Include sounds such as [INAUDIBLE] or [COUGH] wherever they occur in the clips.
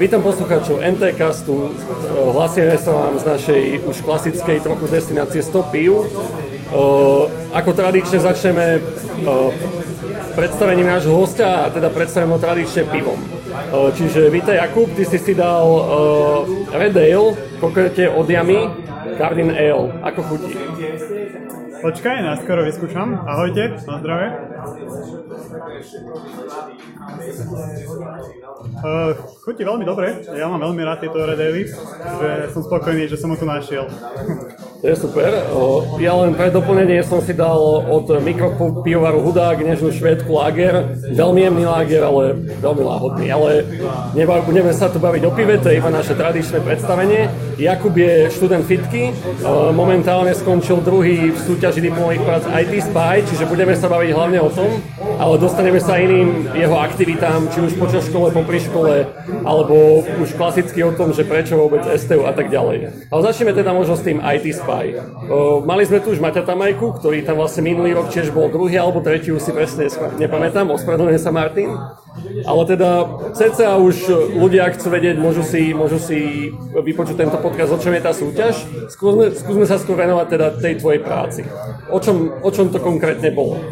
vítam poslucháčov NTCastu. Hlasíme sa vám z našej už klasickej trochu destinácie 100 pív. Ako tradične začneme predstavením nášho hostia a teda predstavím ho tradične pivom. Čiže vítaj Jakub, ty si si dal Red Ale, konkrétne od Jamy, Cardin Ale. Ako chutí? Počkaj, náskoro vyskúšam. Ahojte, na zdravé. Uh, chutí veľmi dobre, ja mám veľmi rád tieto Red Ale, že som spokojný, že som ho tu našiel. [LAUGHS] To je super. Ja len pre doplnenie som si dal od mikropivovaru Hudák nežnú švédku lager. Veľmi jemný lager, ale veľmi láhodný. Ale nebudeme sa tu baviť o pive, to je iba naše tradičné predstavenie. Jakub je študent fitky, momentálne skončil druhý v súťaži diplomových prác IT Spy, čiže budeme sa baviť hlavne o tom, ale dostaneme sa iným jeho aktivitám, či už počas škole, popri škole, alebo už klasicky o tom, že prečo vôbec STU a tak ďalej. Ale začneme teda možno s tým IT Spy. O, mali sme tu už Maťa Tamajku, ktorý tam vlastne minulý rok tiež bol druhý alebo tretí, už si presne nepamätám, ospravedlňujem sa Martin. Ale teda cca už ľudia, ak chcú vedieť, môžu si, môžu si vypočuť tento podcast, o čom je tá súťaž. Skúsme, skúsme sa skôr venovať teda tej tvojej práci. O čom, o čom to konkrétne bolo?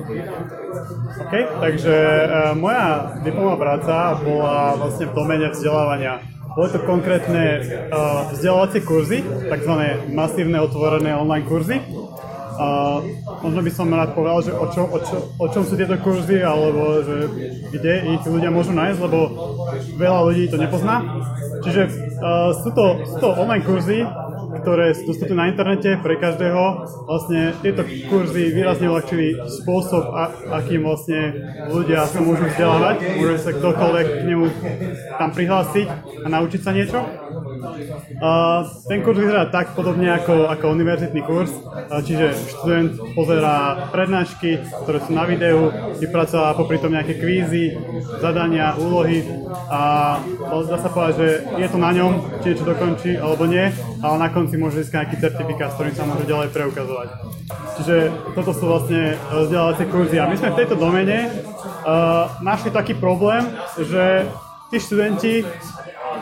OK, takže uh, moja diplomová práca bola vlastne v domene vzdelávania boli to konkrétne uh, vzdelávacie kurzy, tzv. masívne otvorené online kurzy. Uh, možno by som rád povedal, že o, čo, o, čo, o čom sú tieto kurzy, alebo že kde ich ľudia môžu nájsť, lebo veľa ľudí to nepozná. Čiže uh, sú, to, sú to online kurzy, ktoré sú dostupné na internete pre každého. Vlastne tieto kurzy výrazne uľahčili spôsob, a, akým vlastne ľudia sa môžu vzdelávať. Môže sa ktokoľvek k nemu tam prihlásiť a naučiť sa niečo. Ten kurz vyzerá tak podobne ako, ako univerzitný kurz, čiže študent pozerá prednášky, ktoré sú na videu, vypracová popri tom nejaké kvízy, zadania, úlohy. A dá sa povedať, že je to na ňom, či niečo dokončí alebo nie, ale na konci môže získať nejaký certifikát, s ktorým sa môže ďalej preukazovať. Čiže toto sú vlastne vzdelávacie kurzy. A my sme v tejto domene uh, našli taký problém, že tí študenti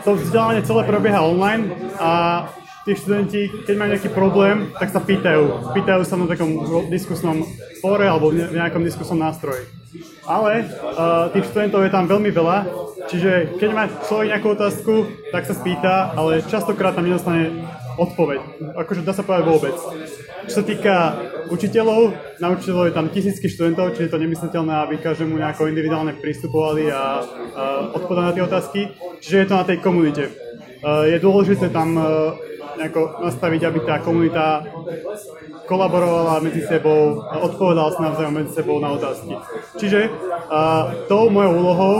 to vzdelávanie celé prebieha online a tí študenti, keď majú nejaký problém, tak sa pýtajú. Pýtajú sa na takom diskusnom fóre alebo v nejakom diskusnom nástroji. Ale uh, tých študentov je tam veľmi veľa, čiže keď má človek nejakú otázku, tak sa spýta, ale častokrát tam nedostane odpoveď. Akože dá sa povedať vôbec. Čo sa týka učiteľov, na učiteľov je tam tisícky študentov, čiže je to nemysliteľné, aby každému nejako individuálne pristupovali a, a odpovedali na tie otázky. Čiže je to na tej komunite. Je dôležité tam nejako nastaviť, aby tá komunita kolaborovala medzi sebou a odpovedala sa navzájom medzi sebou na otázky. Čiže tou mojou úlohou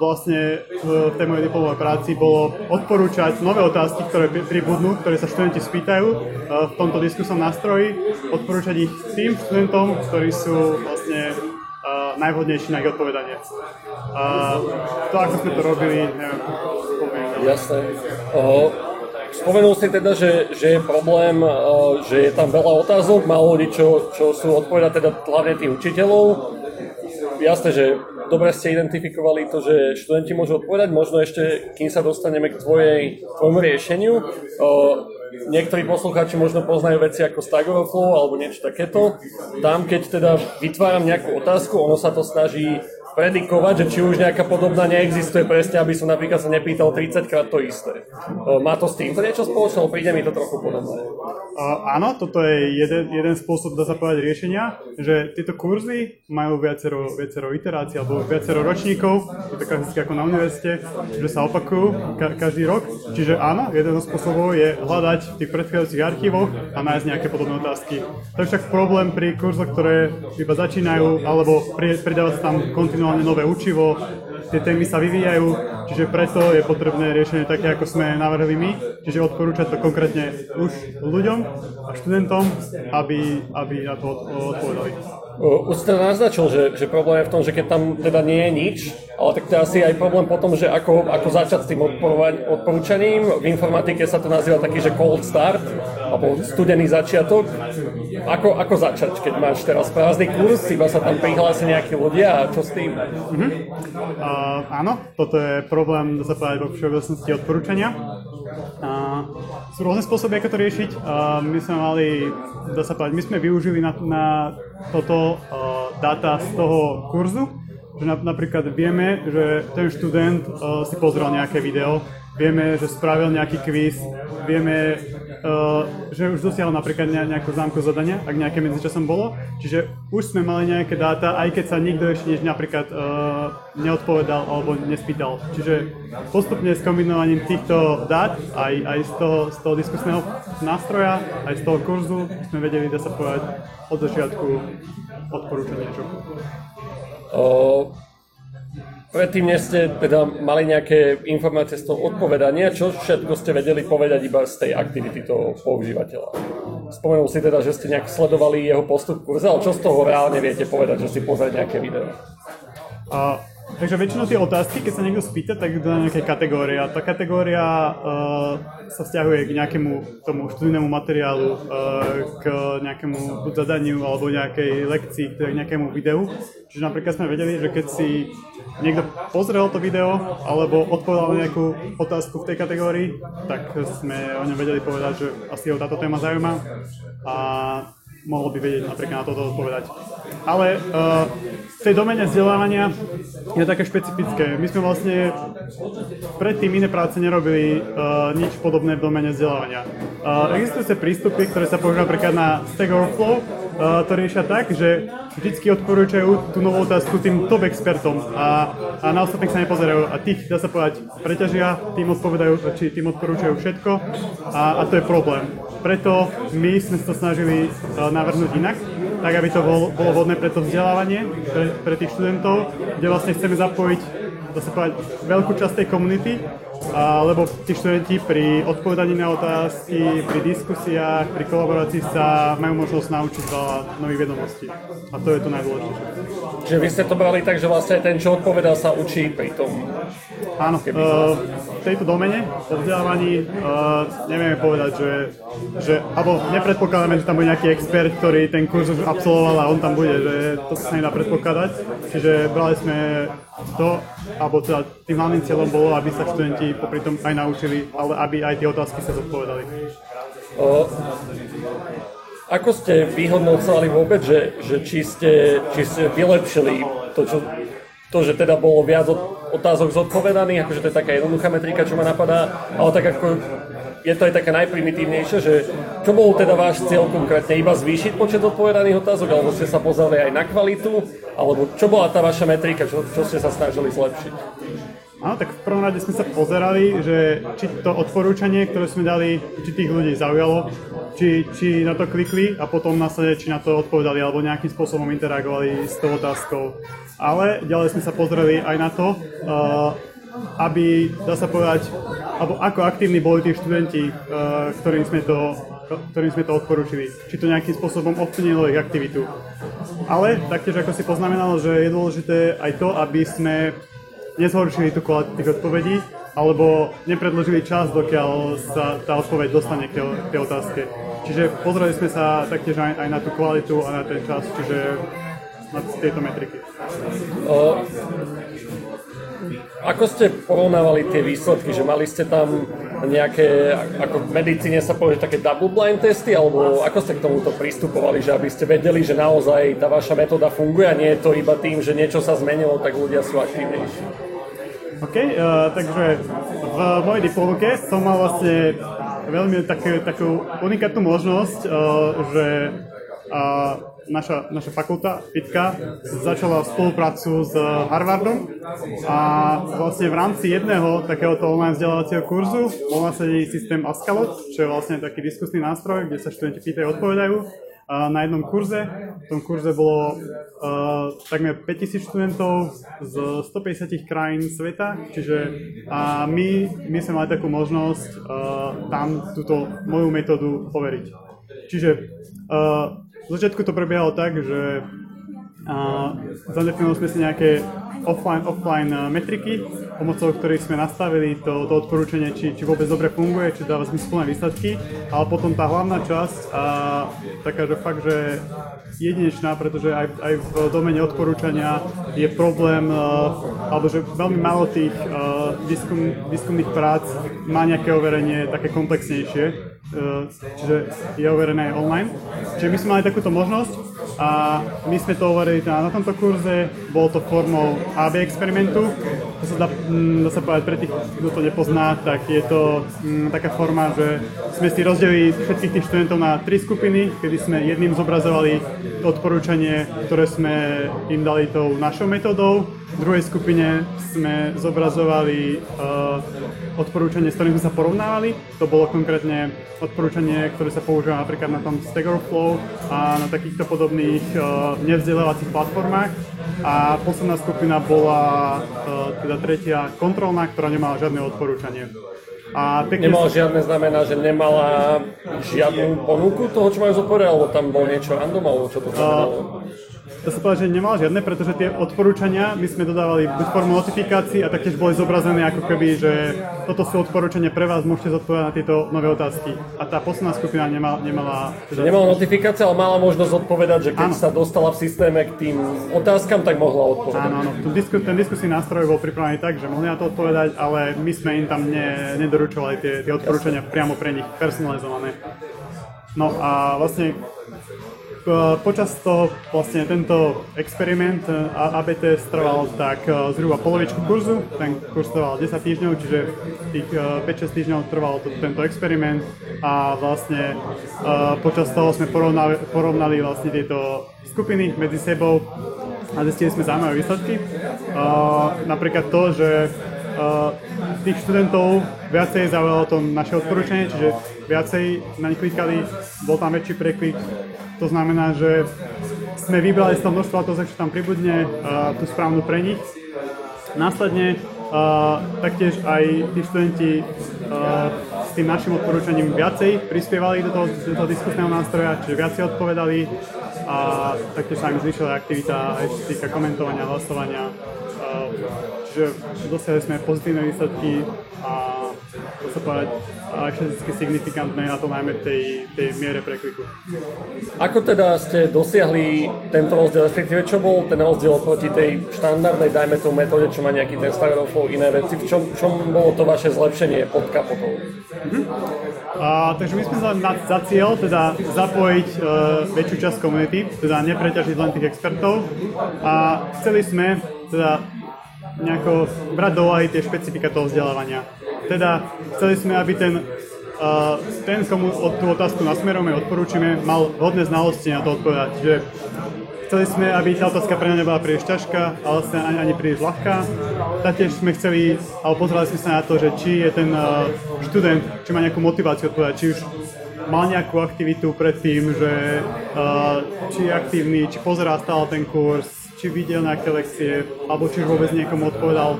vlastne v tej mojej diplomovej práci bolo odporúčať nové otázky, ktoré pribudnú, ktoré sa študenti spýtajú v tomto diskusnom nástroji, odporúčať ich tým študentom, ktorí sú vlastne najvhodnejší na ich odpovedanie. A to, ako sme to robili, neviem, poviem. Jasné. Spomenul si teda, že, že je problém, že je tam veľa otázok, málo ľudí, čo, čo sú odpovedať teda hlavne tých učiteľov. Jasné, že dobre ste identifikovali to, že študenti môžu odpovedať, možno ešte, kým sa dostaneme k tvojej, tvojmu riešeniu. Niektorí poslucháči možno poznajú veci ako Stack Overflow alebo niečo takéto. Tam, keď teda vytváram nejakú otázku, ono sa to snaží predikovať, že či už nejaká podobná neexistuje presne, aby som napríklad sa nepýtal 30 krát to isté. Má to s týmto niečo spoločné, príde mi to trochu podobné. Áno, toto je jeden, jeden spôsob, dá sa povedať, riešenia, že tieto kurzy majú viacero, viacero iterácií alebo viacero ročníkov, je to ako na univerzite, že sa opakujú ka- každý rok. Čiže áno, jeden zo spôsobov je hľadať v tých predchádzajúcich archívoch a nájsť nejaké podobné otázky. To je však problém pri kurzoch, ktoré iba začínajú, alebo pridáva sa tam kontinuálne kontinuálne nové učivo, tie témy sa vyvíjajú, čiže preto je potrebné riešenie také, ako sme navrhli my, čiže odporúčať to konkrétne už ľuďom a študentom, aby, aby na to odpovedali. Už ste naznačil, že, že problém je v tom, že keď tam teda nie je nič, ale tak to asi aj problém potom, že ako, ako začať s tým odporúčaním. V informatike sa to nazýva taký, že cold start, alebo studený začiatok. Ako, ako začať, keď máš teraz prázdny kurz, iba sa tam prihlásia nejakí ľudia a čo s tým? Uh-huh. Uh, áno, toto je problém, dá sa povedať, vo všeobecnosti odporúčania. Uh, sú rôzne spôsoby, ako to riešiť. Uh, my sme mali, dá sa povedať, my sme využili na, na toto uh, dáta z toho kurzu, že na, napríklad vieme, že ten študent uh, si pozrel nejaké video, vieme, že spravil nejaký quiz, vieme, uh, že už dosiahol napríklad nejakú zámku zadania, ak nejaké medzičasom bolo. Čiže už sme mali nejaké dáta, aj keď sa nikto ešte napríklad uh, neodpovedal alebo nespýtal. Čiže postupne s kombinovaním týchto dát, aj, aj z, toho, z toho diskusného nástroja, aj z toho kurzu, sme vedeli, dá sa povedať, od začiatku odporúčať niečo. Predtým, než ste teda mali nejaké informácie z toho odpovedania, čo všetko ste vedeli povedať iba z tej aktivity toho používateľa? Spomenul si teda, že ste nejak sledovali jeho postup kurze, ale čo z toho reálne viete povedať, že si pozrieť nejaké video? A Takže väčšinou tie otázky, keď sa niekto spýta, tak dá nejaké kategórie. A tá kategória uh, sa vzťahuje k nejakému tomu študijnému materiálu, uh, k nejakému zadaniu alebo nejakej lekcii, k nejakému videu. Čiže napríklad sme vedeli, že keď si niekto pozrel to video alebo odpovedal na nejakú otázku v tej kategórii, tak sme o ňom vedeli povedať, že asi ho táto téma zaujíma a mohol by vedieť napríklad na toto odpovedať. Ale uh, v tej domene vzdelávania je také špecifické. My sme vlastne predtým iné práce nerobili uh, nič podobné v domene vzdelávania. Uh, existujúce prístupy, ktoré sa používajú napríklad na Stack Overflow, uh, to riešia tak, že vždy odporúčajú tú novú otázku tým top expertom a, a na ostatných sa nepozerajú a tých, dá sa povedať, preťažia, tým odpovedajú, či tým odporúčajú všetko a, a to je problém. Preto my sme sa snažili uh, navrhnúť inak tak aby to bolo, bolo vhodné pre to vzdelávanie, pre, pre tých študentov, kde vlastne chceme zapojiť, dá sa povedať, veľkú časť tej komunity, a, lebo tí študenti pri odpovedaní na otázky, pri diskusiách, pri kolaborácii sa majú možnosť naučiť veľa nových vedomostí. A to je to najdôležitejšie. Čiže vy ste to brali tak, že vlastne ten, čo odpovedal, sa učí pri tom? Áno, Keby... uh, v tejto domene, po vzdelávaní, uh, nevieme povedať, že, že, alebo nepredpokladáme, že tam bude nejaký expert, ktorý ten kurz už absolvoval a on tam bude, že to sa nedá predpokladať. Čiže brali sme to, alebo teda tým hlavným cieľom bolo, aby sa študenti popri tom aj naučili, ale aby aj tie otázky sa zodpovedali. O, ako ste vyhodnocovali vôbec, že, že či, ste, či ste vylepšili to, čo, to, že teda bolo viac otázok zodpovedaných, akože to je taká jednoduchá metrika, čo ma napadá, ale tak ako je to aj také najprimitívnejšie, že čo bol teda váš cieľ konkrétne, iba zvýšiť počet odpovedaných otázok, alebo ste sa pozreli aj na kvalitu, alebo čo bola tá vaša metrika, čo, čo ste sa snažili zlepšiť? Áno, tak v prvom rade sme sa pozerali, že či to odporúčanie, ktoré sme dali, či tých ľudí zaujalo, či, či na to klikli a potom následne, či na to odpovedali alebo nejakým spôsobom interagovali s tou otázkou. Ale ďalej sme sa pozreli aj na to, uh, aby, dá sa povedať, alebo ako aktívni boli tí študenti, uh, ktorým sme to ktorým sme to odporúčili. Či to nejakým spôsobom ovplyvnilo ich aktivitu. Ale taktiež, ako si poznamenal, že je dôležité aj to, aby sme nezhoršili tú kvalitu tých odpovedí, alebo nepredložili čas, dokiaľ sa tá odpoveď dostane k tej otázke. Čiže pozreli sme sa taktiež aj, aj na tú kvalitu a na ten čas, čiže na tieto metriky. O, ako ste porovnávali tie výsledky, že mali ste tam nejaké, ako v medicíne sa povie, také double blind testy, alebo ako ste k tomuto pristupovali, že aby ste vedeli, že naozaj tá vaša metóda funguje a nie je to iba tým, že niečo sa zmenilo, tak ľudia sú aktívnejší. OK, uh, takže v mojej diplomke som mal vlastne veľmi takú, takú unikátnu možnosť, uh, že uh, naša, naša fakulta, FITKA, začala spoluprácu s Harvardom. A vlastne v rámci jedného takéhoto online vzdelávacieho kurzu bol nasadený systém Ascalot, čo je vlastne taký diskusný nástroj, kde sa študenti pýtajú, odpovedajú na jednom kurze. V tom kurze bolo uh, takmer 5000 študentov z 150 krajín sveta, čiže a my, my sme mali takú možnosť uh, tam túto moju metódu overiť. Čiže uh, v začiatku to prebiehalo tak, že A zadefinovali sme si nejaké offline, offline metriky, pomocou ktorých sme nastavili to, to odporúčanie, či, či vôbec dobre funguje, či dáva zmysluplné výsledky, ale potom tá hlavná časť, a taká, že fakt, že jedinečná, pretože aj, aj v domene odporúčania je problém, uh, alebo že veľmi málo tých uh, diskum, diskumných prác má nejaké overenie také komplexnejšie, uh, čiže je overené aj online. Čiže my sme mali takúto možnosť a my sme to overili na, na tomto kurze, bolo to formou AB experimentu. To sa dá, mm, dá sa povedať pre tých, kto to nepozná, tak je to m, taká forma, že sme si rozdelili všetkých tých študentov na tri skupiny, kedy sme jedným zobrazovali to odporúčanie, ktoré sme im dali tou našou metodou. V druhej skupine sme zobrazovali uh, odporúčanie, s ktorým sme sa porovnávali. To bolo konkrétne odporúčanie, ktoré sa používa napríklad na tom Stagger Flow a na takýchto podobných uh, nevzdelávacích platformách. A posledná skupina bola uh, teda tretia kontrolná, ktorá nemala žiadne odporúčanie. A pekne Nemala žiadne znamená, že nemala žiadnu ponuku toho, čo majú zodpovedať, alebo tam bol niečo random, alebo čo to znamenalo? Uh, to sa povedať, že nemala žiadne, pretože tie odporúčania my sme dodávali buď formu notifikácií a taktiež boli zobrazené ako keby, že toto sú odporúčania pre vás, môžete zodpovedať na tieto nové otázky. A tá posledná skupina nemala... nemala teda nemala notifikácia, ale mala možnosť odpovedať, že keď áno. sa dostala v systéme k tým otázkam, tak mohla odpovedať. Áno, áno. Ten, ten diskusný nástroj bol pripravený tak, že mohli na to odpovedať, ale my sme im tam ne, nedoručovali tie, tie odporúčania priamo pre nich, personalizované. No a vlastne počas toho vlastne tento experiment AB test trval tak e, zhruba polovičku kurzu, ten kurz trval 10 týždňov, čiže tých 5-6 e, týždňov trval to, tento experiment a vlastne počas toho sme porovnali, porovnali vlastne tieto skupiny medzi sebou a zistili sme zaujímavé výsledky. Napríklad to, že tých študentov viacej zaujalo to naše odporúčanie, čiže viacej na nich klikali, bol tam väčší preklik to znamená, že sme vybrali z toho množstva otázok, čo tam pribudne, uh, tú správnu pre nich. Následne uh, taktiež aj tí študenti uh, s tým našim odporúčaním viacej prispievali do toho, do toho diskusného nástroja, čiže viacej odpovedali a taktiež sa im zvýšila aktivita aj čo týka komentovania, hlasovania. Uh, čiže dosiahli sme pozitívne výsledky a sa povedať, štatisticky signifikantné a to najmä tej, tej miere prekliku. Ako teda ste dosiahli tento rozdiel, respektíve čo bol ten rozdiel proti tej štandardnej, dajme tú metóde, čo má nejaký ten Stack iné veci, v čom, čom bolo to vaše zlepšenie pod kapotou? Mm-hmm. A, takže my sme sa na, za cieľ teda zapojiť uh, väčšiu časť komunity, teda nepreťažiť len tých expertov a chceli sme teda nejako brať do úvahy tie špecifika toho vzdelávania. Teda chceli sme, aby ten, uh, ten komu od tú otázku nasmerujeme, odporúčime, mal hodné znalosti na to odpovedať. Čiže chceli sme, aby tá otázka pre mňa nebola príliš ťažká, ale vlastne ani, ani príliš ľahká. Taktiež sme chceli, alebo pozerali sme sa na to, že či je ten uh, študent, či má nejakú motiváciu odpovedať, či už mal nejakú aktivitu predtým, že uh, či je aktívny, či pozerá stále ten kurz, či videl nejaké lekcie, alebo či už vôbec niekomu odpovedal.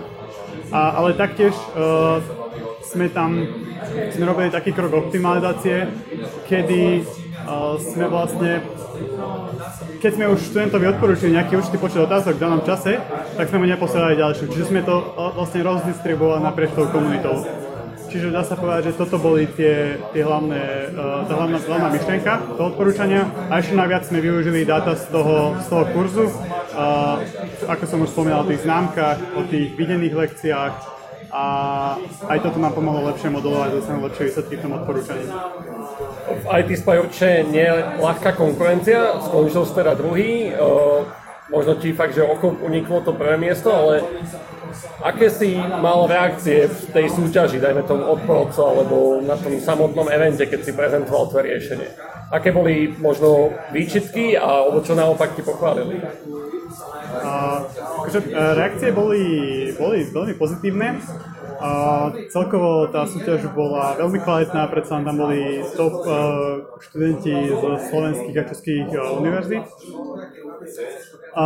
A, ale taktiež uh, sme tam sme robili taký krok optimalizácie, kedy uh, sme vlastne, keď sme už študentovi odporúčili nejaký určitý počet otázok v danom čase, tak sme mu neposielali ďalšiu. Čiže sme to uh, vlastne rozdistribuovali naprieč tou komunitou. Čiže dá sa povedať, že toto boli tie, tie hlavné, uh, tá hlavná, hlavná myšlienka toho odporúčania. A ešte najviac sme využili dáta z toho, z toho kurzu, ako som už spomínal o tých známkach, o tých videných lekciách, a aj toto nám pomohlo lepšie modelovať, dostanú lepšie výsledky v tom odporúčaní. V IT určite nie je ľahká konkurencia, skončil si teda druhý, uh, možno ti fakt, že oko uniklo to prvé miesto, ale aké si mal reakcie v tej súťaži, dajme tomu od alebo na tom samotnom evente, keď si prezentoval tvoje riešenie? Aké boli možno výčitky a alebo čo naopak ti pochválili? A, akože, e, reakcie boli, boli veľmi pozitívne. A celkovo tá súťaž bola veľmi kvalitná, predsa tam boli top uh, študenti z slovenských a českých uh, univerzít. A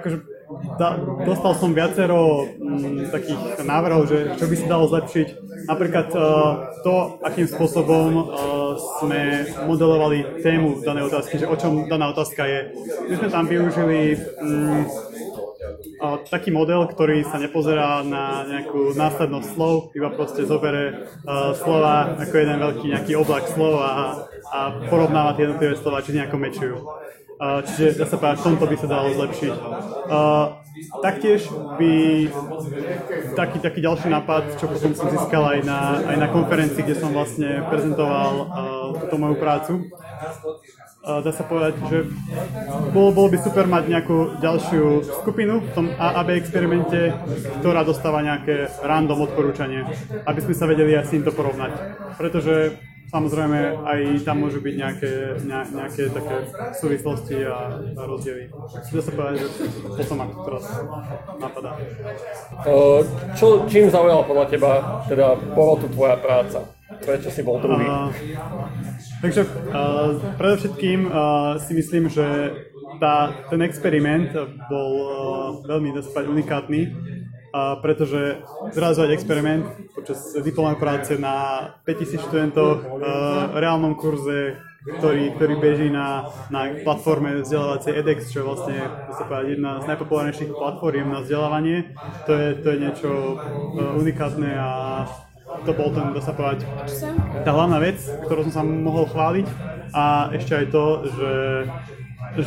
akože da, dostal som viacero m, takých návrhov, že čo by sa dalo zlepšiť. Napríklad uh, to, akým spôsobom uh, sme modelovali tému danej otázky, že o čom daná otázka je. My sme tam využili um, uh, taký model, ktorý sa nepozerá na nejakú následnosť slov, iba proste zobere uh, slova ako jeden veľký nejaký oblak slov a, a porovnáva tie jednotlivé slova, či nejako mečujú. Uh, čiže sa povedať, v tomto by sa dalo zlepšiť. Taktiež by taký, taký ďalší nápad, čo potom som získal aj na, aj na konferencii, kde som vlastne prezentoval uh, túto moju prácu. Dá sa povedať, že bolo, bolo by super mať nejakú ďalšiu skupinu v tom AB experimente, ktorá dostáva nejaké random odporúčanie, aby sme sa vedeli aj s týmto porovnať. Pretože Samozrejme, aj tam môžu byť nejaké, ne, nejaké také súvislosti a, a rozdiely. Dá sa povedať, že to ma teraz napadá. Čo, čím zaujala podľa teba teda porotu tvoja práca? Prečo si bol druhý? Uh, takže uh, predovšetkým uh, si myslím, že tá, ten experiment bol uh, veľmi, dá unikátny a pretože zrealizovať experiment počas diplomovej práce na 5000 študentov v reálnom kurze, ktorý, ktorý beží na, na platforme vzdelávacej edX, čo je vlastne povedať, jedna z najpopulárnejších platform na vzdelávanie. To je, to je niečo e, unikátne a to bol ten, dá sa povedať, tá hlavná vec, ktorú som sa mohol chváliť a ešte aj to, že,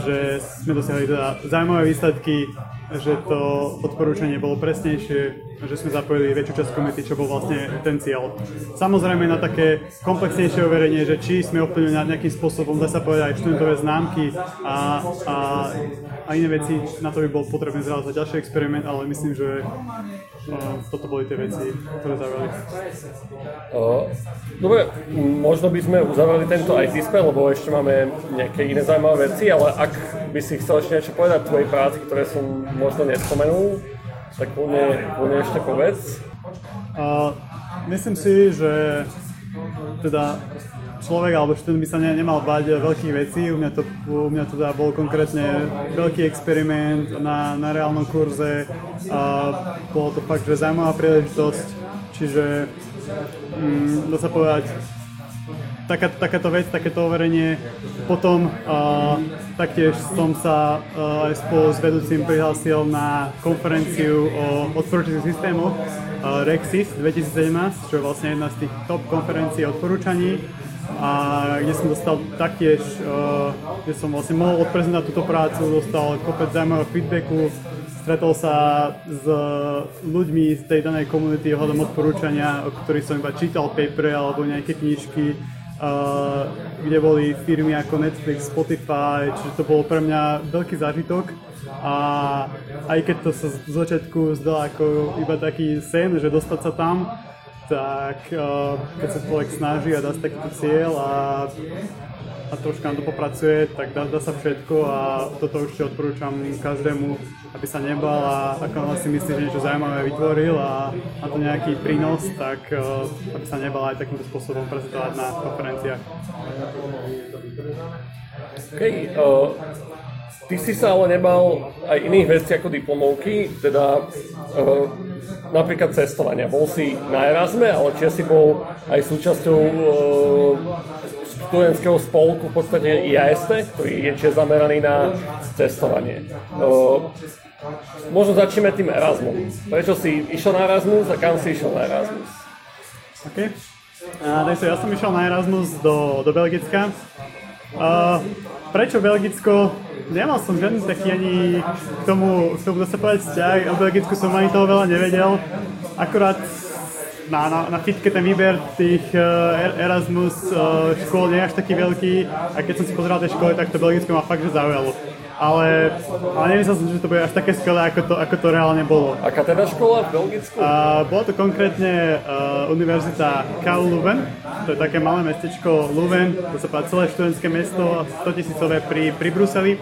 že sme dosiahli teda zaujímavé výsledky že to odporúčanie bolo presnejšie, že sme zapojili väčšiu časť komunity, čo bol vlastne ten cieľ. Samozrejme na také komplexnejšie overenie, že či sme ovplyvnili nejakým spôsobom, dá sa povedať aj študentové známky a, a, a iné veci, na to by bol potrebné zrealizovať ďalší experiment, ale myslím, že toto boli tie veci, ktoré. Uh, dobre, možno by sme uzavreli tento IT spell, lebo ešte máme nejaké iné zaujímavé veci, ale ak by si chcel ešte niečo povedať tvojej práci, ktoré som možno nespomenul, tak kľudne, kľudne ešte povedz. Uh, myslím si, že teda človek alebo študent by sa ne, nemal báť veľkých vecí. U mňa to, u mňa to teda bol konkrétne veľký experiment na, na reálnom kurze. A bolo to fakt, že zaujímavá príležitosť. Čiže mm, dá sa povedať, taká, takáto vec, takéto overenie. Potom uh, taktiež som sa uh, spolu s vedúcim prihlásil na konferenciu o odporúčacích systémoch uh, Rexis 2017, čo je vlastne jedna z tých top konferencií odporúčaní. A kde som dostal taktiež, uh, kde som vlastne mohol odprezentovať túto prácu, dostal kopec zaujímavého feedbacku, stretol sa s ľuďmi z tej danej komunity ohľadom odporúčania, o ktorých som iba čítal papery alebo nejaké knižky kde boli firmy ako Netflix, Spotify, čiže to bolo pre mňa veľký zážitok. A aj keď to sa z začiatku zdalo ako iba taký sen, že dostať sa tam, tak keď sa človek snaží a dá si takýto cieľ a a troška na to popracuje, tak dá, dá sa všetko a toto určite odporúčam každému, aby sa nebal a ako si myslí, že niečo zaujímavé vytvoril a má to nejaký prínos, tak uh, aby sa nebal aj takýmto spôsobom prezentovať na konferenciách. OK, uh, ty si sa ale nebal aj iných vecí ako diplomovky, teda uh, napríklad cestovania. Bol si na Erasme, ale či si bol aj súčasťou uh, študentského spolku v podstate IAST, ktorý je tiež zameraný na cestovanie. O, možno začneme tým Erasmus. Prečo si išiel na Erasmus a kam si išiel na Erasmus? OK. A, takže ja som išiel na Erasmus do, do Belgicka. A, prečo Belgicko? Nemal som žiadny taký ani k tomu, k tomu sa povedať vzťah. O Belgicku som ani toho veľa nevedel. Akurát na, na, na fitke ten výber tých uh, Erasmus uh, škôl nie je až taký veľký a keď som si pozeral tie školy, tak to Belgicko ma fakt že zaujalo. Ale, ale nemyslel som, že to bude až také skvelé, ako to, ako to reálne bolo. Aká teda škola v Belgicku? Uh, bola to konkrétne uh, univerzita KU Leuven, to je také malé mestečko Leuven, to sa povedať celé študentské mesto, 100 tisícové pri, pri Bruseli.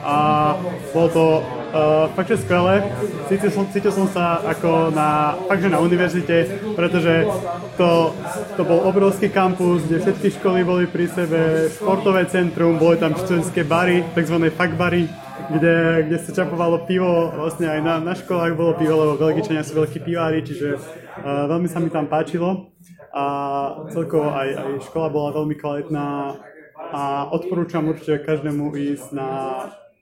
A bolo to Uh, fakt, že skvelé. Cítil som, cítil som sa ako na, fakt, že na univerzite, pretože to, to bol obrovský kampus, kde všetky školy boli pri sebe, športové centrum, boli tam študentské bary, tzv. bary. kde, kde sa čapovalo pivo, vlastne aj na, na školách bolo pivo, lebo Belgičania sú veľkí pivári, čiže uh, veľmi sa mi tam páčilo a celkovo aj, aj škola bola veľmi kvalitná a odporúčam určite každému ísť na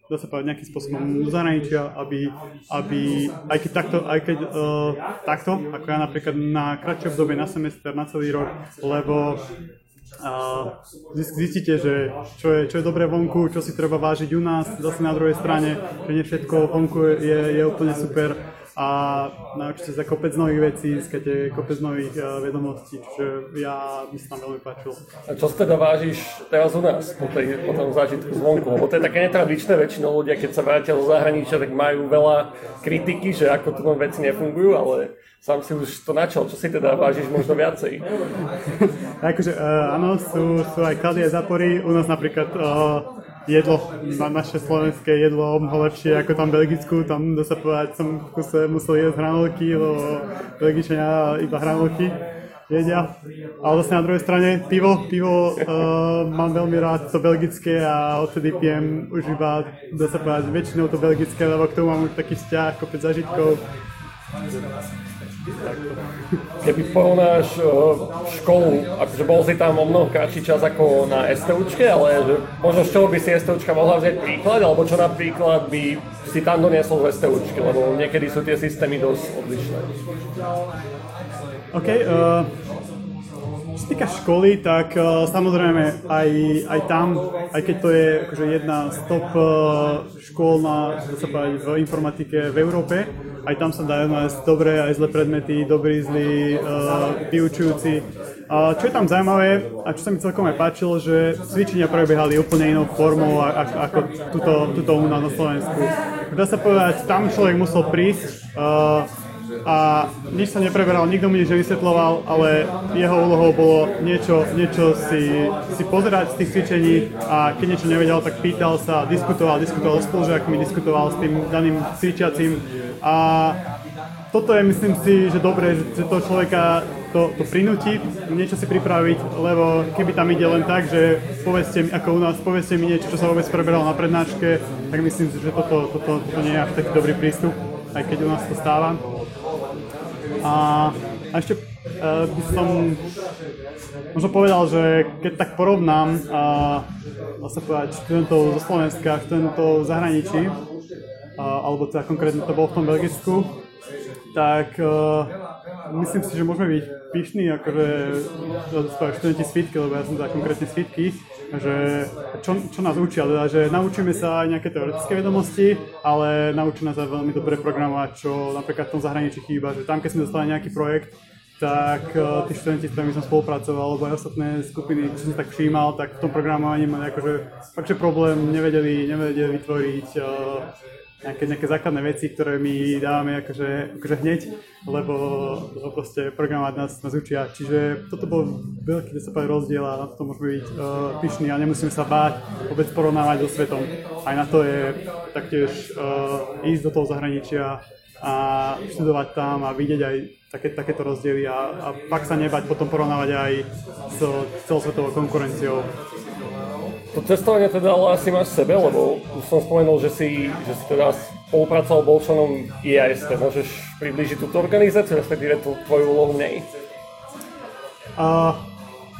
dá sa povedať, nejakým spôsobom do zahraničia, aby, aby aj keď takto, aj keď, uh, takto, ako ja napríklad na kratšie obdobie, na semester, na celý rok, lebo a zistíte, že čo je, čo je dobré vonku, čo si treba vážiť u nás, zase na druhej strane, že nie všetko vonku je, je úplne super a naučíte sa kopec nových vecí, získate kopec nových uh, vedomostí, čo ja by sa tam veľmi páčilo. A čo teda vážiš teraz u nás po, tej, po tom zážitku zvonku? Lebo to je také netradičné, väčšinou ľudia, keď sa vrátia zo zahraničia, tak majú veľa kritiky, že ako tu veci nefungujú, ale sám si už to načal, čo si teda vážiš možno viacej? [LAUGHS] akože uh, áno, sú, sú aj klady a zapory. U nás napríklad uh, jedlo, na naše slovenské jedlo o mnoho lepšie ako tam v Belgicku, tam dá sa povedať, som v kuse musel jesť hranolky, lebo Belgičania iba hranolky jedia. Ale zase na druhej strane pivo, pivo uh, mám veľmi rád to belgické a odtedy pijem už iba, dá sa povedať, väčšinou to belgické, lebo k tomu mám už taký vzťah, kopec zažitkov. Keby porovnáš školu, akože bol si tam o mnoho kratší čas ako na STUčke, ale možno z čoho by si STUčka mohla vziať príklad, alebo čo napríklad by si tam doniesol z STUčky, lebo niekedy sú tie systémy dosť odlišné. OK, uh, čo sa týka školy, tak uh, samozrejme aj, aj tam, aj keď to je akože jedna z top uh, škôl na, sa povedať, v informatike v Európe, aj tam sa dajú nájsť dobré aj zlé predmety, dobrí, zlí uh, vyučujúci. Uh, čo je tam zaujímavé a čo sa mi celkom aj páčilo, že cvičenia prebiehali úplne inou formou ako, ako tuto, tuto u nás na Slovensku. Dá sa povedať, tam človek musel prísť, uh, a nič sa nepreberal, nikto mi nič nevysvetloval, ale jeho úlohou bolo niečo, niečo si, si pozerať z tých cvičení a keď niečo nevedel, tak pýtal sa, diskutoval, diskutoval s spolužiakmi, diskutoval s tým daným cvičiacím a toto je, myslím si, že dobre, že to človeka to, to prinúti niečo si pripraviť, lebo keby tam ide len tak, že povedzte mi, ako u nás, povedzte mi niečo, čo sa vôbec preberalo na prednáške, tak myslím si, že toto, toto, toto nie je až taký dobrý prístup, aj keď u nás to stáva. A, a ešte uh, by som možno povedal, že keď tak porovnám uh, vlastne povedať študentov zo Slovenska, študentov v zahraničí, uh, alebo teda konkrétne to bolo v tom Belgicku, tak uh, myslím si, že môžeme byť pyšní, akože študenti svitky, lebo ja som teda konkrétne svitky, že čo, čo nás učia, teda, že naučíme sa aj nejaké teoretické vedomosti, ale naučí nás aj veľmi dobre programovať, čo napríklad v tom zahraničí chýba, že tam keď sme dostali nejaký projekt, tak uh, tí študenti, s ktorými som spolupracoval, alebo aj ostatné skupiny, čo som tak všímal, tak v tom programovaní mali akože fakt, že problém nevedeli, nevedeli vytvoriť uh, nejaké, nejaké základné veci, ktoré my dávame akože, akože hneď, lebo, lebo proste programovať nás, nás učia. Čiže toto bol veľký sa rozdiel a na to môžeme byť uh, pyšní a nemusíme sa báť vôbec porovnávať so svetom. Aj na to je taktiež uh, ísť do toho zahraničia a študovať tam a vidieť aj také, takéto rozdiely a, a pak sa nebať potom porovnávať aj s celosvetovou konkurenciou to cestovanie teda ale asi máš sebe, lebo už som spomenul, že si, že si teda spolupracoval bol členom IAST. Môžeš približiť túto organizáciu, respektíve tú tvoju úlohu v nej? Uh,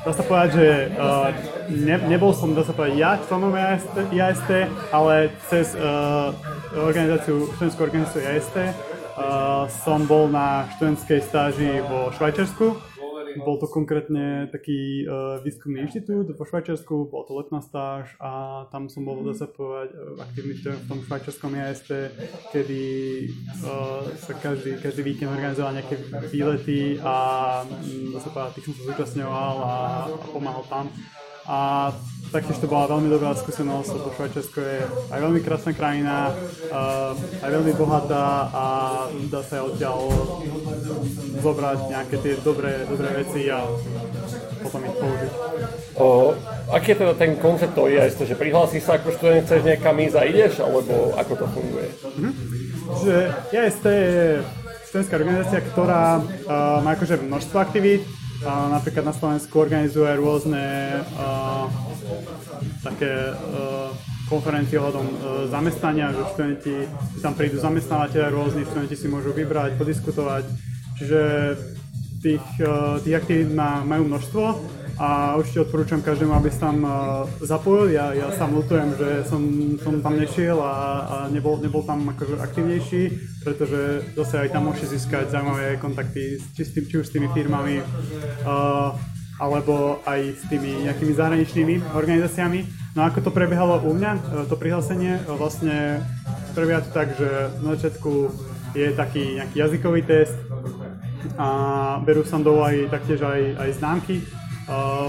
dá sa povedať, že uh, ne, nebol som, dá sa povedať, ja členom IAST, IAST ale cez uh, organizáciu, študentskú organizáciu IAST uh, som bol na študentskej stáži vo Švajčiarsku bol to konkrétne taký uh, výskumný inštitút vo Švajčiarsku, bol to letná stáž a tam som bol, dá sa povedať, uh, aktívny v tom švajčiarskom IAST, kedy uh, sa každý, každý víkend organizoval nejaké výlety a dá sa povedať, tých som sa zúčastňoval a, a pomáhal tam. A taktiež to bola veľmi dobrá skúsenosť, lebo Švajčiarsko je aj veľmi krásna krajina, uh, aj veľmi bohatá a dá sa odtiaľ zobrať nejaké tie dobré, dobré veci a potom ich použiť. O, aký je teda ten koncept toho IAS, že prihlásiš sa ako študent, chceš niekam ísť a ideš, alebo ako to funguje? Mm-hmm. Že IAST je študentská organizácia, ktorá uh, má akože množstvo aktivít, a napríklad na Slovensku organizuje rôzne uh, také uh, konferencie ohľadom uh, zamestnania, že študenti tam prídu zamestnávateľe rôzni, študenti si môžu vybrať, podiskutovať. Čiže tých, uh, tých aktivít majú množstvo a určite odporúčam každému, aby sa tam zapojil. Ja, ja sám lutujem, že som, som tam nešiel a, a nebol, nebol tam akože aktivnejší, pretože zase aj tam môžete získať zaujímavé kontakty s tým, či už s tými firmami, uh, alebo aj s tými nejakými zahraničnými organizáciami. No ako to prebiehalo u mňa, to prihlásenie, vlastne prebieha to tak, že na začiatku je taký nejaký jazykový test a berú sa do aj taktiež aj, aj známky,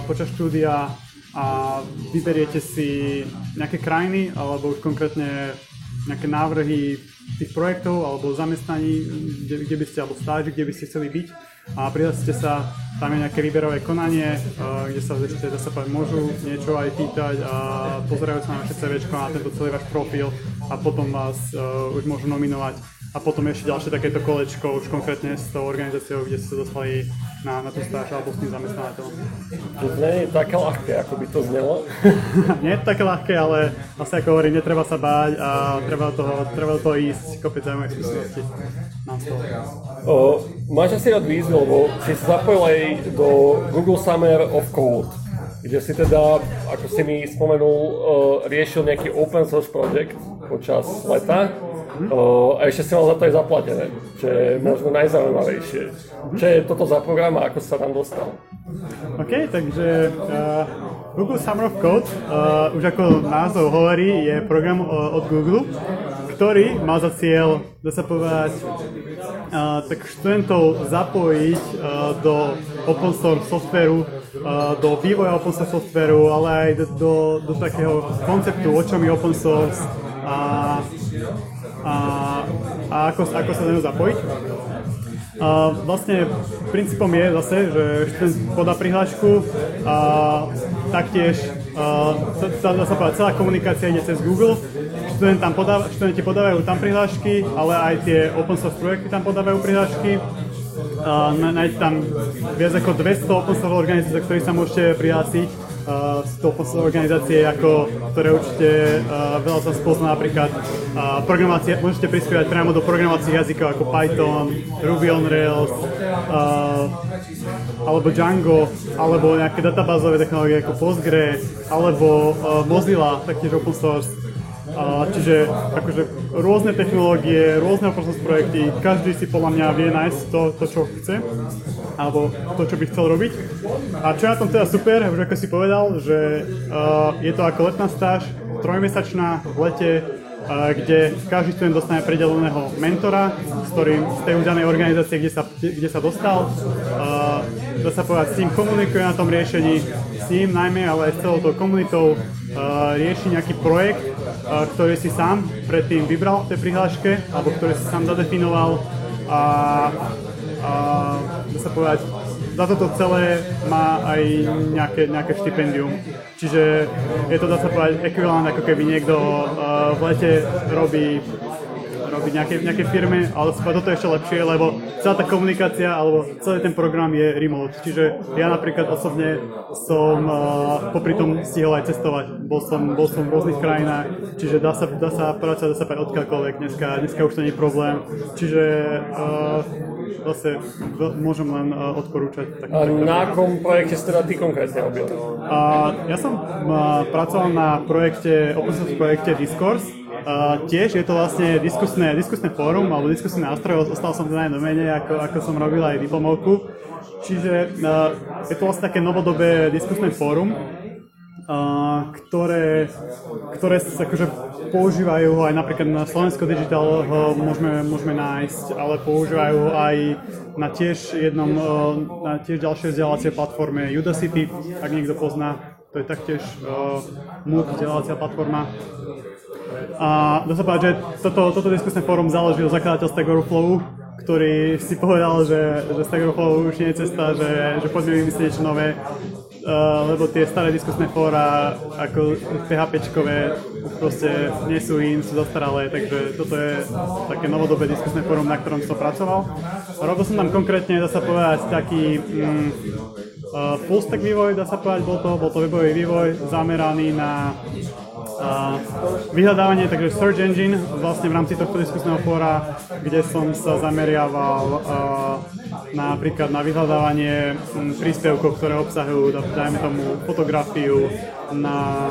počas štúdia a vyberiete si nejaké krajiny alebo už konkrétne nejaké návrhy tých projektov alebo zamestnaní, kde, kde by ste, alebo stáži, kde by ste chceli byť. A prihlásite sa, tam je nejaké výberové konanie, uh, kde sa ešte, povedať, môžu niečo aj pýtať a pozerajú sa na vaše CV, na tento celý váš profil a potom vás uh, už môžu nominovať a potom ešte ďalšie takéto kolečko už konkrétne s tou organizáciou, kde ste sa dostali na, na tú stáž alebo s tým zamestnávateľom. To nie je také ľahké, ako by to znelo. [LAUGHS] nie je to také ľahké, ale vlastne ako hovorím, netreba sa báť a treba do toho, treba do toho ísť kopec zaujímavých skúseností na stole. máš asi rád výzvu, lebo si sa zapojil aj do Google Summer of Code kde si teda, ako si mi spomenul, riešil nejaký open source project počas leta a ešte si mal za to aj zaplatené, čo je možno najzaujímavejšie. Čo je toto za program a ako sa tam dostal? OK, takže uh, Google Summer of Code, uh, už ako názov hovorí, je program uh, od Google, ktorý má za cieľ, dá sa povedať, uh, tak študentov zapojiť uh, do open source softveru, uh, do vývoja open source softveru, ale aj do, do, do takého konceptu, o čom je open source a a, a ako, ako sa do neho zapojiť. A vlastne princípom je zase, že študent podá prihlášku a taktiež a, dá sa povedať, celá komunikácia ide cez Google. Študent tam podáva, študenti podávajú tam prihlášky, ale aj tie open source projekty tam podávajú prihlášky. Uh, nájdete tam viac ako 200 open source organizácií, do ktorých sa môžete prihlásiť uh, to organizácie, ako, ktoré určite uh, veľa sa spozná napríklad uh, programácie, môžete prispievať priamo do programovacích jazykov ako Python, Ruby on Rails, uh, alebo Django, alebo nejaké databázové technológie ako Postgre, alebo uh, Mozilla, taktiež open source. Uh, čiže akože rôzne technológie, rôzne source projekty, každý si podľa mňa vie nájsť to, to čo chce alebo to, čo by chcel robiť. A čo je na tom teda super, už ako si povedal, že uh, je to ako letná stáž, trojmesačná v lete, uh, kde každý študent dostane predeleného mentora, s ktorým z tej danej organizácie, kde sa, kde sa dostal, uh, dá sa povedať, s tým komunikuje na tom riešení, s ním najmä, ale aj s celou tou komunitou uh, rieši nejaký projekt, ktorý si sám predtým vybral v tej prihláške, alebo ktorý si sám zadefinoval a a dá sa povedať, za toto celé má aj nejaké, nejaké štipendium. Čiže je to, dá sa povedať, ekvivalent ako keby niekto v lete robí robiť nejaké, nejaké firme, ale toto je ešte lepšie, lebo celá tá komunikácia alebo celý ten program je remote. Čiže ja napríklad osobne som uh, popri tom stihol aj cestovať. Bol som, bol som v rôznych krajinách, čiže dá sa, dá sa pracovať, dá sa pracovať odkiaľkoľvek. Dneska, dneska už to nie je problém. Čiže uh, zase môžem len uh, odporúčať. A na akom projekte ste teda ty konkrétne robil? Uh, ja som uh, pracoval na projekte, open source projekte Discourse, Tiež je to vlastne diskusné, diskusné fórum alebo diskusný nástroj, ostal som teda aj domene, ako, ako som robil aj diplomovku. Čiže uh, je to vlastne také novodobé diskusné fórum, uh, ktoré, ktoré akože používajú aj napríklad na Slovensko Digital ho môžeme, môžeme nájsť, ale používajú aj na tiež jednom, na tiež ďalšej vzdelávacej platforme Udacity, ak niekto pozná, to je taktiež uh, MOOC vzdelávacia platforma. A dá sa povedať, že toto, toto diskusné fórum založil zakladateľ Stack Overflow, ktorý si povedal, že, že Stack Overflow už nie je cesta, že, že poďme vymyslieť niečo nové, uh, lebo tie staré diskusné fóra, ako PHPčkové, proste nie sú in, sú zastaralé, takže toto je také novodobé diskusné fórum, na ktorom som pracoval. Robil som tam konkrétne, dá sa povedať, taký mm, uh, full stack vývoj, dá sa povedať, bol to, bol to webový vývoj zameraný na vyhľadávanie, takže Search Engine vlastne v rámci tohto diskusného fóra, kde som sa zameriaval napríklad na vyhľadávanie príspevkov, ktoré obsahujú, dajme tomu, fotografiu, na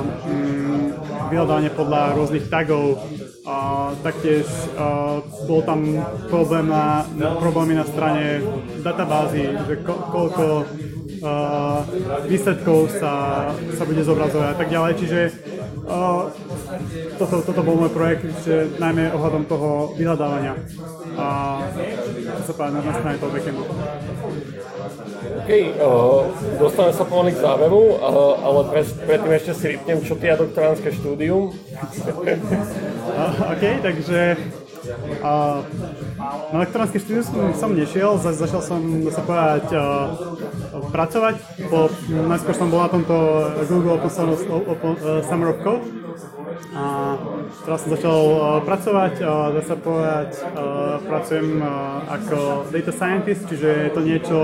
vyhľadávanie podľa rôznych tagov, a taktiež a, bol tam problém na, problémy na strane databázy, že ko, koľko a, výsledkov sa, sa bude zobrazovať a tak ďalej. Čiže toto, toto bol môj projekt, že najmä ohľadom toho vyhľadávania. A to sa páči na strane toho backendu. OK, uh, dostaneme sa pomaly k záveru, uh, ale pre, predtým ešte si vypnem, čo ty a doktoránske štúdium. [LAUGHS] OK, takže uh, na doktoránske štúdium som, som nešiel, za, začal som sa povedať uh, pracovať, po, najskôr som bol na tomto Google Open Summer of Code a teraz som začal uh, pracovať, uh, dá sa povedať, uh, pracujem uh, ako data scientist, čiže je to niečo,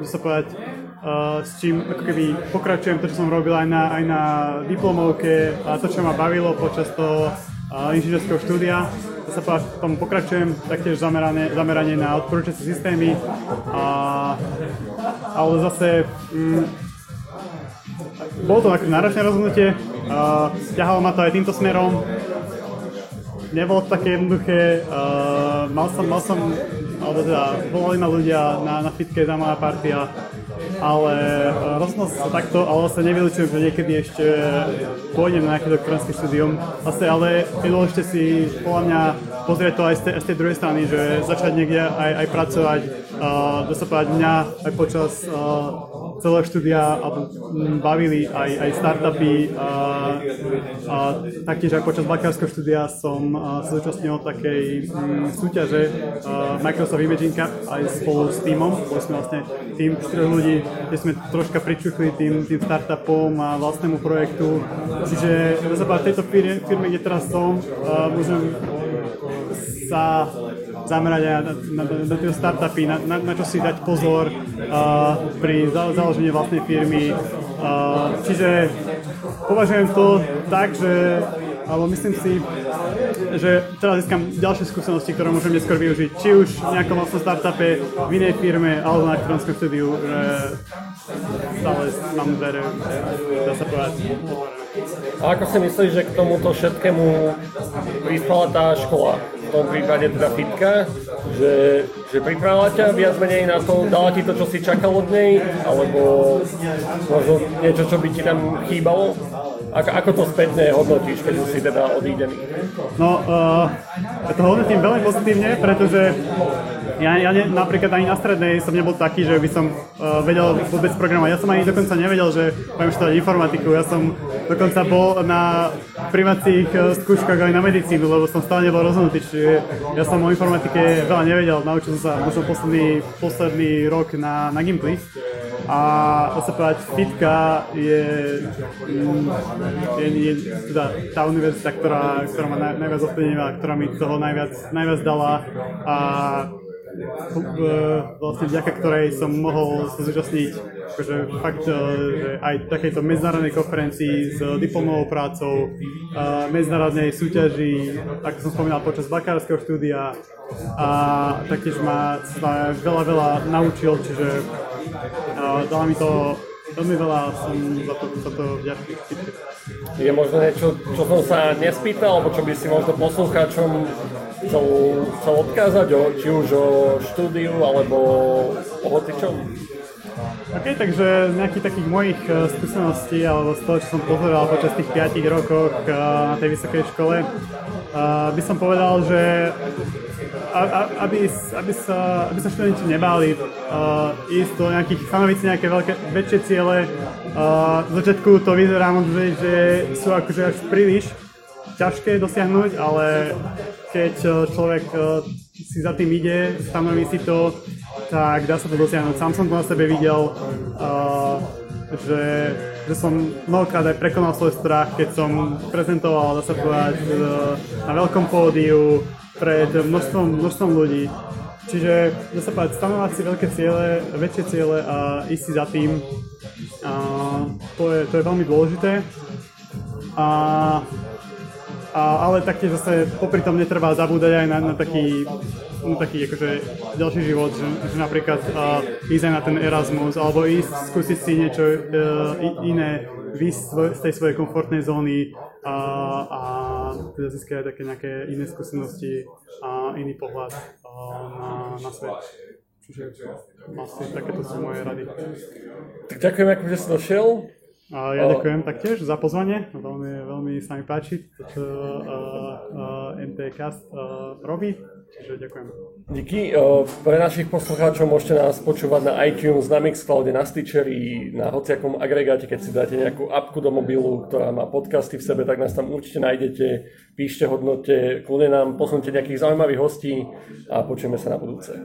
dá sa povedať, uh, s čím ako keby pokračujem to, čo som robil aj na, aj na diplomovke a to, čo ma bavilo počas toho uh, inžinierského štúdia. Sa povedať, tomu pokračujem, taktiež zameranie, zameranie na odporúčacie systémy, a, ale zase mm, bolo to také náročné rozhodnutie, uh, ťahalo ma to aj týmto smerom, nebolo to také jednoduché, uh, mal som, mal som alebo teda volali ma ľudia na, na fitke za moja partia, ale uh, rozhodol sa takto, ale vlastne nevylučujem, že niekedy ešte pôjdem na nejaké doktoránske štúdium. Vlastne, ale je dôležité si podľa mňa pozrieť to aj z tej, z tej druhej strany, že začať niekde aj, aj pracovať, uh, dá sa povedať mňa aj počas uh, celé štúdia bavili aj, aj startupy a, a taktiež aj počas bakárskeho štúdia som sa zúčastnil takej m, súťaže uh, Microsoft Imaging Cup aj spolu s týmom, boli sme vlastne tým štyroch ľudí, kde sme troška pričuchli tým, tým startupom a vlastnému projektu. Čiže v tejto firme, kde teraz som, môžem sa zamerať aj na, na, na tie startupy, na, na, na čo si dať pozor uh, pri založení vlastnej firmy. Uh, čiže považujem to tak, že alebo myslím si, že teraz získam ďalšie skúsenosti, ktoré môžem neskôr využiť, či už v nejakom vlastnom startupe, v inej firme, alebo na elektronickom štúdiu, že stále mám dvere, dá sa povedať, A ako si myslíš, že k tomuto všetkému prispela tá škola? tom prípade teda fitka, že, že pripravila ťa viac menej na to, dala ti to, čo si čakal od nej, alebo možno niečo, čo by ti tam chýbalo? Ako, ako to spätne hodnotíš, keď už si teda odídený? No, uh, ja to hodnotím veľmi pozitívne, pretože ja, ja ne, napríklad ani na strednej som nebol taký, že by som uh, vedel vôbec programovať. Ja som ani dokonca nevedel, že budem študovať informatiku. Ja som dokonca bol na primacích uh, skúškach aj na medicínu, lebo som stále nebol rozhodnutý. Čiže ja som o informatike veľa nevedel. Naučil som sa možno posledný, posledný rok na, na Gimply. A to sa povedať, FITka je, mm, je, je teda tá univerzita, ktorá, ktorá ma naj, najviac ovplyvnila, ktorá mi toho najviac, najviac dala a vlastne vďaka ktorej som mohol sa zúčastniť akože fakt, e, že aj takejto medzinárodnej konferencii s diplomovou prácou, medzinárodnej súťaži, ako som spomínal počas bakárskeho štúdia a taktiež ma, ma veľa, veľa naučil, čiže dala mi to veľmi veľa som za to, za to vďačný. Je možno niečo, čo som sa nespýtal, alebo čo by si možno poslucháčom chcel, chcel odkázať, o, či už o štúdiu, alebo o hocičom? OK, takže z nejakých takých mojich uh, skúseností, alebo z toho, čo som pozeral počas tých 5 rokoch uh, na tej vysokej škole, uh, by som povedal, že aby, aby, sa, aby sa študenti nebáli uh, ísť do nejakých, stanoviť si nejaké veľké, väčšie ciele. Uh, v začiatku to vyzerá moc, že sú akože až príliš ťažké dosiahnuť, ale keď človek uh, si za tým ide, stanoví si to, tak dá sa to dosiahnuť. Sám som to na sebe videl, uh, že, že som mnohokrát aj prekonal svoj strach, keď som prezentoval, dá sa povedať, na veľkom pódiu, pred množstvom, množstvom ľudí. Čiže, dá sa povedať, stanovať si veľké ciele, väčšie ciele a ísť si za tým, a to, je, to je veľmi dôležité. A A, ale taktiež zase popri tom netreba zabúdať aj na, na taký, na taký akože ďalší život, že, že napríklad uh, ísť aj na ten Erasmus, alebo ísť skúsiť si niečo uh, iné, výsť z tej svojej komfortnej zóny uh, a teda získať aj také nejaké iné skúsenosti a iný pohľad uh, na, na svet. Čiže asi takéto sú moje rady. Tak ďakujem, že si došiel. A ja ďakujem taktiež za pozvanie. Veľmi, veľmi sa mi páči, to, čo uh, uh, MTCast uh, robí. Čiže ďakujem. Díky. Pre našich poslucháčov môžete nás počúvať na iTunes, na Mixcloude, na Stitcheri, na hociakom agregáte, keď si dáte nejakú apku do mobilu, ktorá má podcasty v sebe, tak nás tam určite nájdete. Píšte, hodnote, kľudne nám posunte nejakých zaujímavých hostí a počujeme sa na budúce.